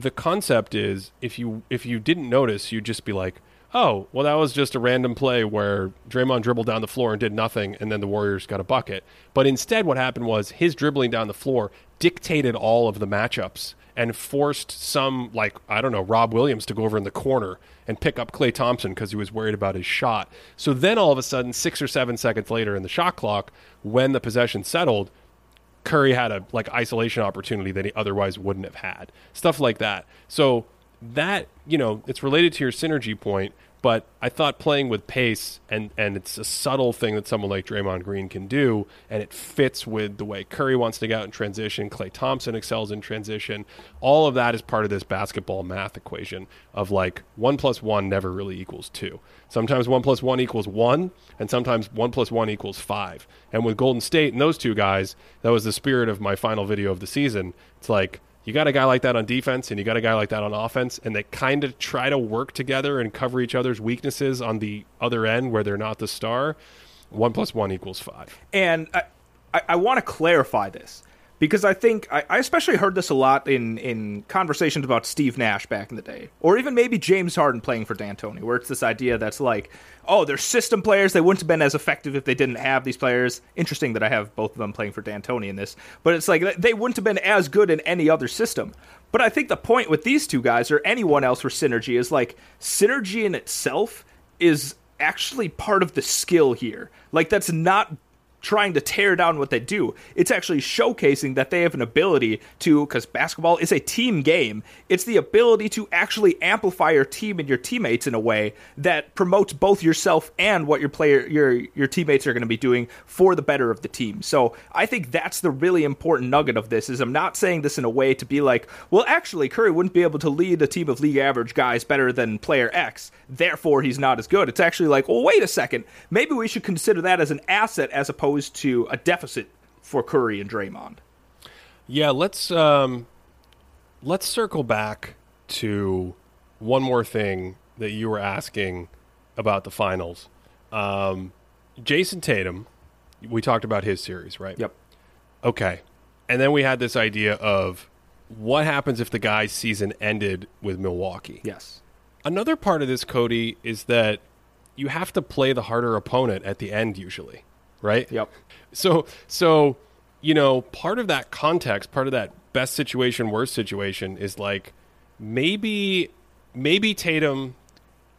the concept is if you if you didn't notice, you'd just be like, "Oh, well, that was just a random play where Draymond dribbled down the floor and did nothing, and then the Warriors got a bucket." But instead, what happened was his dribbling down the floor dictated all of the matchups and forced some like I don't know Rob Williams to go over in the corner and pick up Klay Thompson because he was worried about his shot. So then all of a sudden, six or seven seconds later in the shot clock, when the possession settled, Curry had a like isolation opportunity that he otherwise wouldn't have had. Stuff like that. So that, you know, it's related to your synergy point, but I thought playing with pace and and it's a subtle thing that someone like Draymond Green can do, and it fits with the way Curry wants to get out in transition. Klay Thompson excels in transition. All of that is part of this basketball math equation of like one plus one never really equals two. Sometimes one plus one equals one, and sometimes one plus one equals five. And with Golden State and those two guys, that was the spirit of my final video of the season. It's like you got a guy like that on defense and you got a guy like that on offense, and they kind of try to work together and cover each other's weaknesses on the other end where they're not the star. One plus one equals five. And I, I, I want to clarify this because I think I, I, especially heard this a lot in in conversations about Steve Nash back in the day, or even maybe James Harden playing for D'Antoni, where it's this idea that's like, oh, they're system players. They wouldn't have been as effective if they didn't have these players. Interesting that I have both of them playing for D'Antoni in this, but it's like they wouldn't have been as good in any other system. But I think the point with these two guys or anyone else for synergy is like synergy in itself is actually part of the skill here. Like that's not trying to tear down what they do. It's actually showcasing that they have an ability to, because basketball is a team game, it's the ability to actually amplify your team and your teammates in a way that promotes both yourself and what your player your your teammates are going to be doing for the better of the team. So I think that's the really important nugget of this is I'm not saying this in a way to be like, well actually Curry wouldn't be able to lead a team of league average guys better than player X, therefore he's not as good. It's actually like, well wait a second, maybe we should consider that as an asset as opposed opposed to a deficit for Curry and Draymond. Yeah, let's um, let's circle back to one more thing that you were asking about the finals. Um, Jayson Tatum, we talked about his series, right? Yep. Okay, and then we had this idea of what happens if the guy's season ended with Milwaukee. Yes. Another part of this, Cody, is that you have to play the harder opponent at the end usually right? Yep. So so you know, part of that context, part of that best situation, worst situation is like maybe maybe Tatum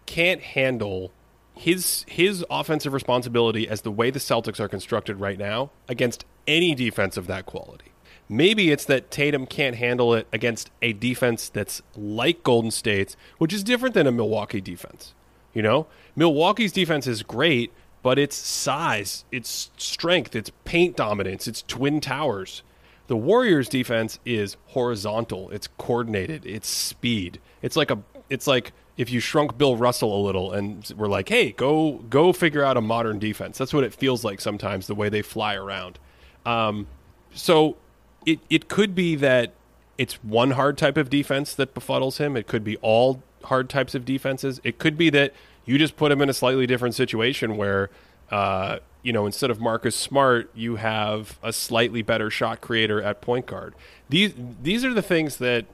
can't handle his his offensive responsibility as the way the Celtics are constructed right now against any defense of that quality. Maybe it's that Tatum can't handle it against a defense that's like Golden State's, which is different than a Milwaukee defense. You know, Milwaukee's defense is great, but its size, its strength, its paint dominance, its twin towers. The Warriors defense is horizontal, it's coordinated, it's speed. It's like a it's like if you shrunk Bill Russell a little and we're like, "Hey, go go figure out a modern defense." That's what it feels like sometimes the way they fly around. Um, so it it could be that it's one hard type of defense that befuddles him. It could be all hard types of defenses. It could be that you just put him in a slightly different situation where, uh, you know, instead of Marcus Smart, you have a slightly better shot creator at point guard. These these are the things that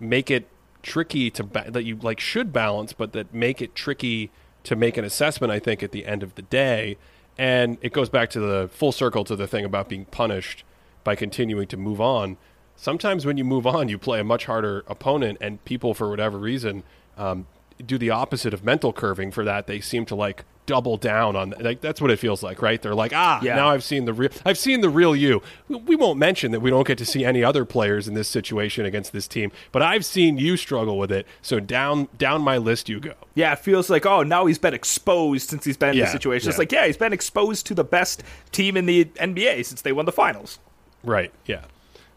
make it tricky to ba- that you like should balance, but that make it tricky to make an assessment. I think at the end of the day, and it goes back to the full circle to the thing about being punished by continuing to move on. Sometimes when you move on, you play a much harder opponent, and people, for whatever reason, um, do the opposite of mental curving for that. They seem to like double down on like that's what it feels like, right? They're like, ah, Yeah. now I've seen the real, I've seen the real you. We, won't mention that we don't get to see any other players in this situation against this team, but I've seen you struggle with it. So down down my list you go. Yeah, it feels like oh now he's been exposed since he's been in Yeah, this situation. It's like yeah, he's been exposed to the best team in the NBA since they won the finals. Right. Yeah.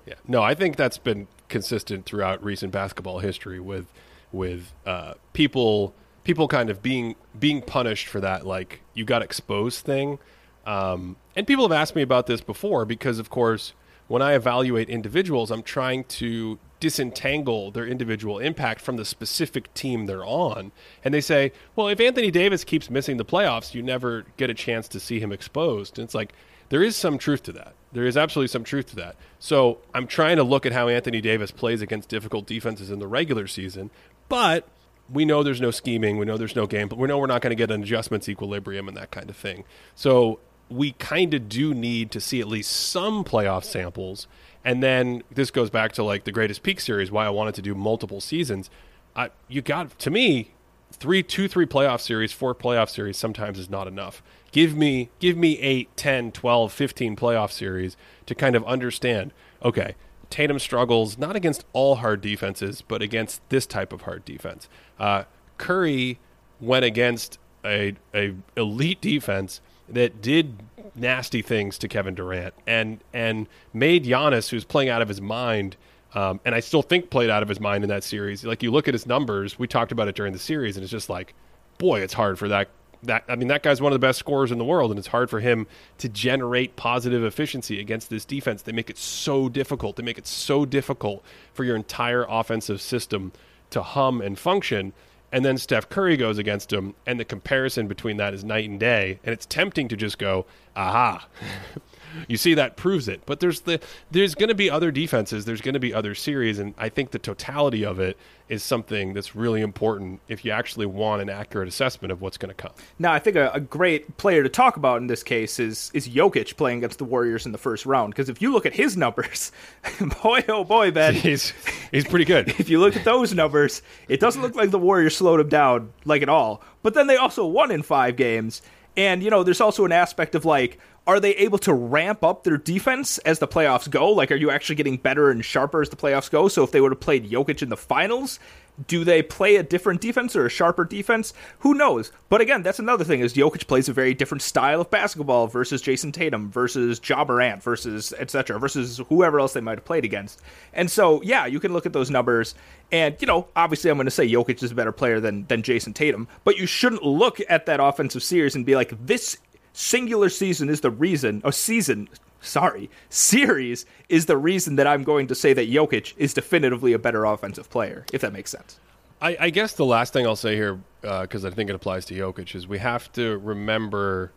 Yeah. No, I think that's been consistent throughout recent basketball history with with uh, people people kind of being being punished for that like you got exposed thing. Um, and people have asked me about this before because of course when I evaluate individuals, I'm trying to disentangle their individual impact from the specific team they're on. And they say, well, if Anthony Davis keeps missing the playoffs, you never get a chance to see him exposed. And it's like, there is some truth to that. There is absolutely some truth to that. So I'm trying to look at how Anthony Davis plays against difficult defenses in the regular season, but we know there's no scheming. We know there's no game, but we know we're not going to get an adjustments equilibrium and that kind of thing. So we kind of do need to see at least some playoff samples. And then this goes back to like the greatest peak series, why I wanted to do multiple seasons. I, you got to me three, two, three playoff series, four playoff series sometimes is not enough. Give me, give me eight, 10, 12, 15 playoff series to kind of understand, okay, Tatum struggles not against all hard defenses, but against this type of hard defense. Uh, Curry went against a, a elite defense that did nasty things to Kevin Durant and and made Giannis, who's playing out of his mind, um, and I still think played out of his mind in that series. Like you look at his numbers, we talked about it during the series, and it's just like, boy, it's hard for that. That I mean, that guy's one of the best scorers in the world, and it's hard for him to generate positive efficiency against this defense. They make it so difficult. They make it so difficult for your entire offensive system to hum and function. And then Steph Curry goes against him, and the comparison between that is night and day. And it's tempting to just go, aha. [laughs] you see that proves it. But there's the there's going to be other defenses, there's going to be other series, and I think the totality of it is something that's really important if you actually want an accurate assessment of what's going to come. Now, I think a, a great player to talk about in this case is is Jokic playing against the Warriors in the first round. Because if you look at his numbers, [laughs] boy oh boy, Ben, [laughs] He's he's pretty good. [laughs] if you look at those numbers, it doesn't look like the Warriors slowed him down like at all. But then they also won in five games. And, you know, there's also an aspect of like, are they able to ramp up their defense as the playoffs go? Like, are you actually getting better and sharper as the playoffs go? So if they would have played Jokic in the finals, do they play a different defense or a sharper defense? Who knows? But again, that's another thing is Jokic plays a very different style of basketball versus Jayson Tatum versus Ja versus etc. versus whoever else they might have played against. And so, yeah, you can look at those numbers and, you know, obviously I'm going to say Jokic is a better player than than Jayson Tatum, but you shouldn't look at that offensive series and be like this singular season is the reason, a season, sorry, series is the reason that I'm going to say that Jokic is definitively a better offensive player, if that makes sense. I, I guess the last thing I'll say here, uh, because I think it applies to Jokic, is we have to remember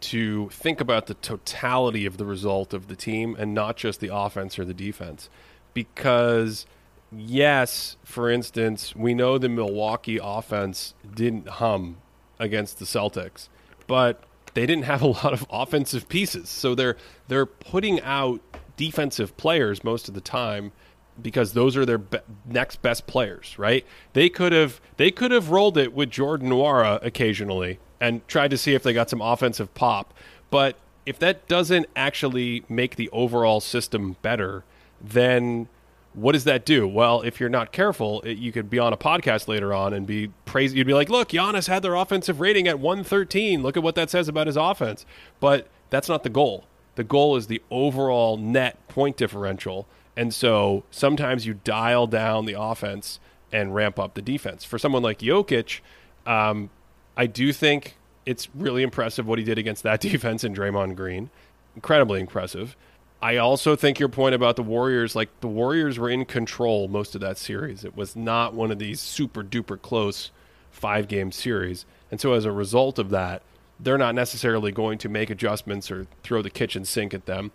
to think about the totality of the result of the team and not just the offense or the defense. Because, yes, for instance, we know the Milwaukee offense didn't hum against the Celtics, but they didn't have a [laughs] lot of offensive pieces. So they're they're putting out defensive players most of the time because those are their be- next best players, right? They could have they could have rolled it with Jordan Nwora occasionally and tried to see if they got some offensive pop, but if that doesn't actually make the overall system better, then what does that do? Well, if you're not careful, it, you could be on a podcast later on and be praised. You'd be like, "Look, Giannis had their offensive rating at 113. Look at what that says about his offense." But that's not the goal. The goal is the overall net point differential. And so sometimes you dial down the offense and ramp up the defense. For someone like Jokic, um, I do think it's really impressive what he did against that [laughs] defense in Draymond Green. Incredibly impressive. I also think your point about the Warriors, like the Warriors were in control most of that series. It was not one of these super duper close five game series. And so as a result of that, they're not necessarily going to make adjustments or throw the kitchen sink at them.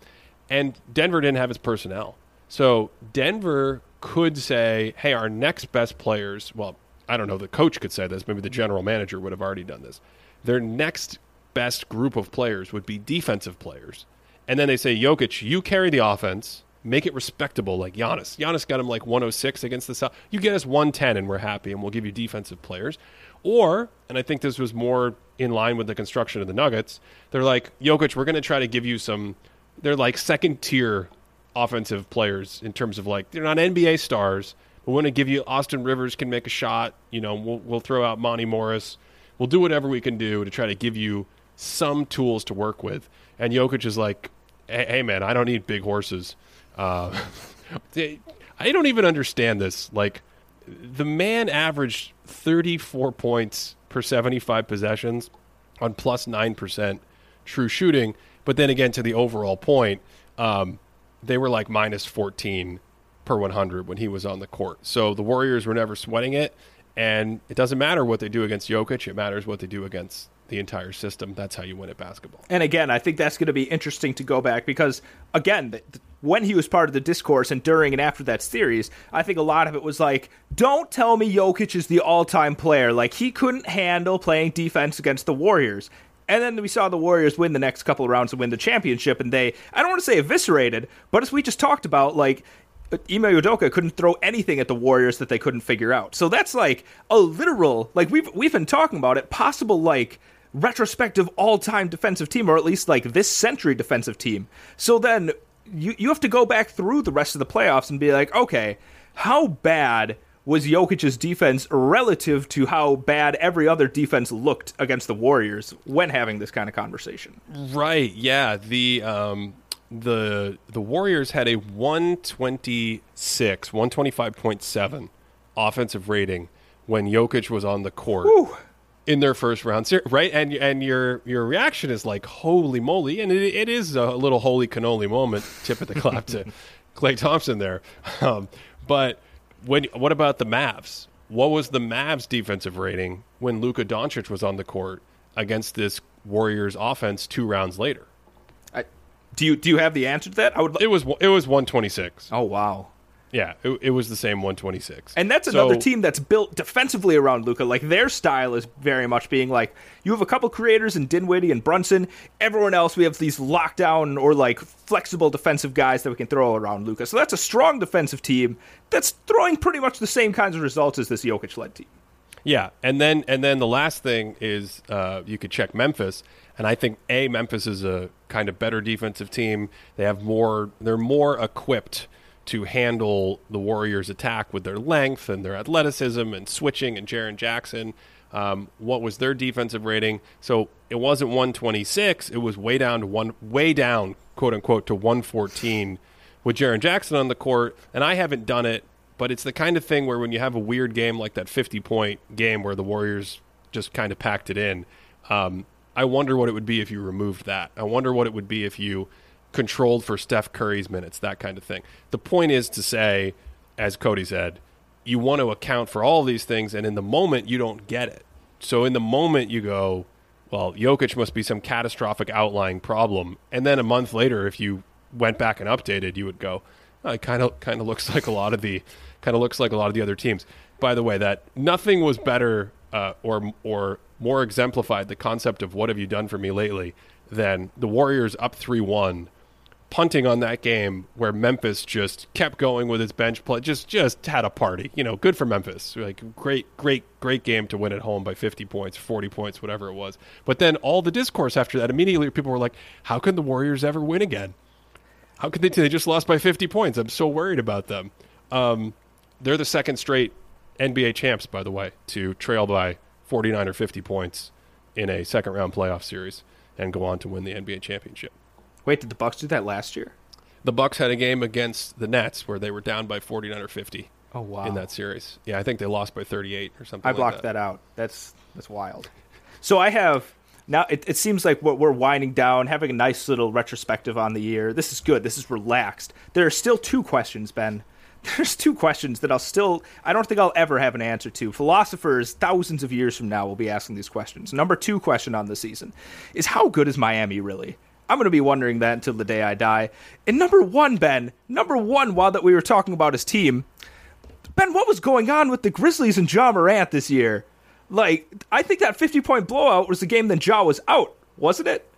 And Denver didn't have its personnel. So Denver could say, hey, our next best players, well, I don't know, the coach could say this, maybe the general manager would have already done this. Their next best group of players would be defensive players. And then they say, Jokic, you carry the offense, make it respectable like Giannis. Giannis got him like 106 against the South. You get us 110 and we're happy and we'll give you defensive players. Or, and I think this was more in line with the construction of the Nuggets, they're like, Jokic, we're going to try to give you some, they're like second tier offensive players in terms of like, they're not NBA stars. But we want to give you Austin Rivers can make a shot. You know, we'll, we'll throw out Monte Morris. We'll do whatever we can do to try to give you some tools to work with. And Jokic is like, hey, man, I don't need big horses. Uh, [laughs] I don't even understand this. Like, the man averaged 34 points per 75 possessions on plus 9% true shooting. But then again, to the overall point, um, they were like minus 14 per 100 when he was on the court. So the Warriors were never sweating it. And it doesn't matter what they do against Jokic, it matters what they do against the entire system. That's how you win at basketball. And again, I think that's going to be interesting to go back because, again, th- th- when he was part of the discourse and during and after that series, I think a lot of it was like, don't tell me Jokic is the all time player. Like, he couldn't handle playing defense against the Warriors. And then we saw the Warriors win the next couple of rounds and win the championship, and they, I don't want to say eviscerated, but as we just talked about, like, Ime Udoka couldn't throw anything at the Warriors that they couldn't figure out. So that's like a literal, like we've we've been talking about it, possible like retrospective all-time defensive team, or at least like this century defensive team. So then you you have to go back through the rest of the playoffs and be like, okay, how bad was Jokic's defense relative to how bad every other defense looked against the Warriors when having this kind of conversation? Right. Yeah. The um, the the Warriors had a 126, 125.7 offensive rating when Jokic was on the court in their first round right? And and your your reaction is like, holy moly! And it, it is a little holy cannoli moment. Tip of the clap to [laughs] Klay Thompson there. Um, but when what about the Mavs? What was the Mavs defensive rating when Luka Doncic was on the court against this Warriors offense two rounds later? I, do you do you have the answer to that? I would. It was it was 126. oh wow. Yeah, it, it was the same 126. And that's So- another team that's built defensively around Luka. Like their style is very much being like you have a couple creators in Dinwiddie and Brunson. Everyone else, we have these lockdown or like flexible defensive guys that we can throw around Luka. So that's a strong defensive team that's throwing pretty much the same kinds of results as this Jokic led team. Yeah, and then and then the last thing is uh, you could check Memphis, and I think a Memphis is a kind of better defensive team. They have more. They're more equipped to handle the Warriors' attack with their length and their athleticism and switching and Jaren Jackson. Um, what was their defensive rating? So it wasn't 126. It was way down to one, way down, quote unquote, to 114 with Jaren Jackson on the court. And I haven't done it, but it's the kind of thing where when you have a weird game like that 50 point game where the Warriors just kind of packed it in, um, I wonder what it would be if you removed that. I wonder what it would be if you controlled for Steph Curry's minutes, that kind of thing. The point is to say, as Cody said, you want to account for all these things, and in the moment, you don't get it. So in the moment, you go, well, Jokic must be some catastrophic outlying problem. And then a month later, if you went back and updated, you would go, oh, it kind of kind of looks [laughs] like a lot of the kind of looks like a lot of the other teams. By the way, that nothing was better uh, or or more exemplified the concept of what have you done for me lately than the Warriors up three one punting on that game where Memphis just kept going with its bench play, just just had a party. You know, good for Memphis. Like great, great, great game to win at home by 50 points, 40 points, whatever it was. But then all the discourse after that, immediately people were like, "How can the Warriors ever win again? How could they? They just lost by 50 points. I'm so worried about them." Um, they're the second straight NBA champs, by the way, to trail by 49 or 50 points in a second round playoff series and go on to win the NBA championship. Wait, did the Bucks do that last year? The Bucks had a game against the Nets where they were down by 49 or 50 Oh wow. in that series. Yeah, I think they lost by 38 or something I like blocked that. out. That's that's wild. So I have now. It, it seems like what we're winding down, having a nice little retrospective on the year. This is good. This is relaxed. There are still two questions, Ben. [laughs] There's two questions that I'll still. I don't think I'll ever have an answer to. Philosophers, thousands of years from now, will be asking these questions. Number two question on the season is how good is Miami really? I'm going to be wondering that until the day I die. And number one, Ben, number one, while that we were talking about his team, Ben, what was going on with the Grizzlies and Ja Morant this year? Like, I think that 50 point blowout was the game that Ja was out, wasn't it?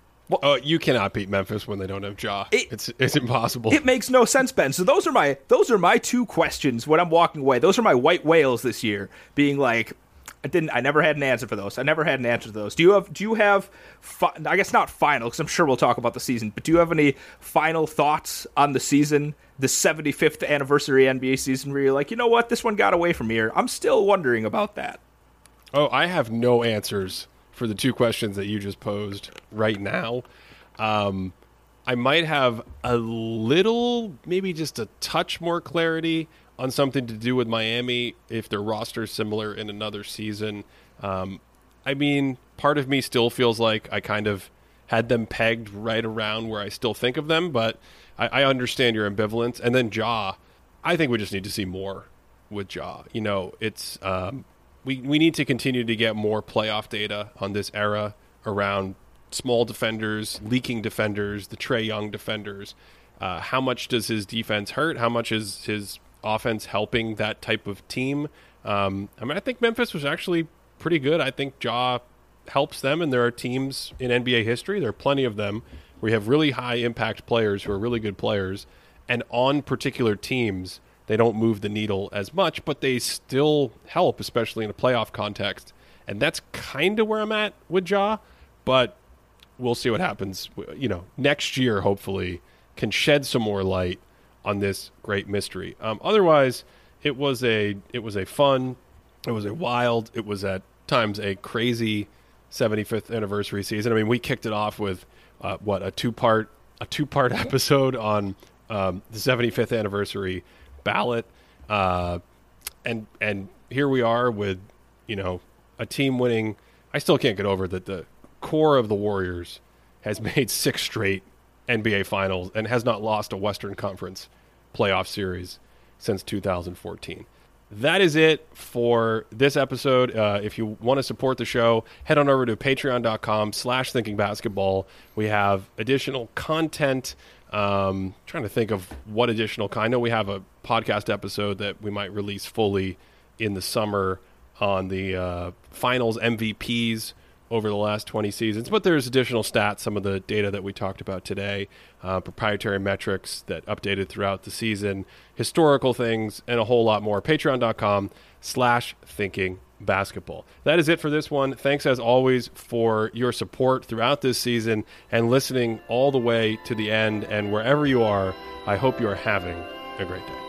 Oh, you cannot beat Memphis when they don't have Ja. It- it's it's impossible. It makes no sense, Ben. So those are my those are my two questions when I'm walking away. Those are my white whales this year, being like, I didn't. I never had an answer for those. I never had an answer to those. Do you have? Do you have? Fi- I guess not final, because I'm sure we'll talk about the season. But do you have any final thoughts on the season, the 75th anniversary NBA season, where you're like, you know what, this one got away from here. I'm still wondering about that. Oh, I have no answers for the two questions that you just posed right now. Um, I might have a little, maybe just a touch more clarity on something to do with Miami if their roster is similar in another season. Um, I mean, part of me still feels like I kind of had them pegged right around where I still think of them, but I, I understand your ambivalence. And then Ja, I think we just need to see more with Ja. You know, it's um, we we need to continue to get more playoff data on this era around small defenders, leaking defenders, the Trae Young defenders. Uh, how much does his defense hurt? How much is his offense helping that type of team? Um, I mean, I think Memphis was actually pretty good. I think Ja helps them, and there are teams in NBA history. There are plenty of them where you have really high impact players who are really good players, and on particular teams they don't move the needle as much, but they still help, especially in a playoff context. And that's kind of where I'm at with Ja, but we'll see what happens. You know, next year hopefully can shed some more light on this great mystery. Um, otherwise, it was a it was a fun, it was a wild, it was at times a crazy 75th anniversary season. I mean, we kicked it off with uh, what a two part a two part [laughs] episode on um, the 75th anniversary ballot, uh, and and here we are with you know a team winning. I still can't get over that the core of the Warriors has [laughs] made six straight NBA finals and has not lost a Western Conference playoff series since 2014. That is it for this episode. Uh, if you want to support the show, head on over to patreon.com slash thinking basketball. We have additional content. Um, trying to think of what additional kind. I know we have a podcast episode that we might release fully in the summer on the uh, finals MVPs over the last 20 seasons. But there's additional stats, some of the data that we talked about today, uh, proprietary metrics that updated throughout the season, historical things, and a whole lot more. Patreon.com slash thinking basketball. That is it for this one. Thanks as always for your support throughout this season and listening all the way to the end. And wherever you are, I hope you are having a great day.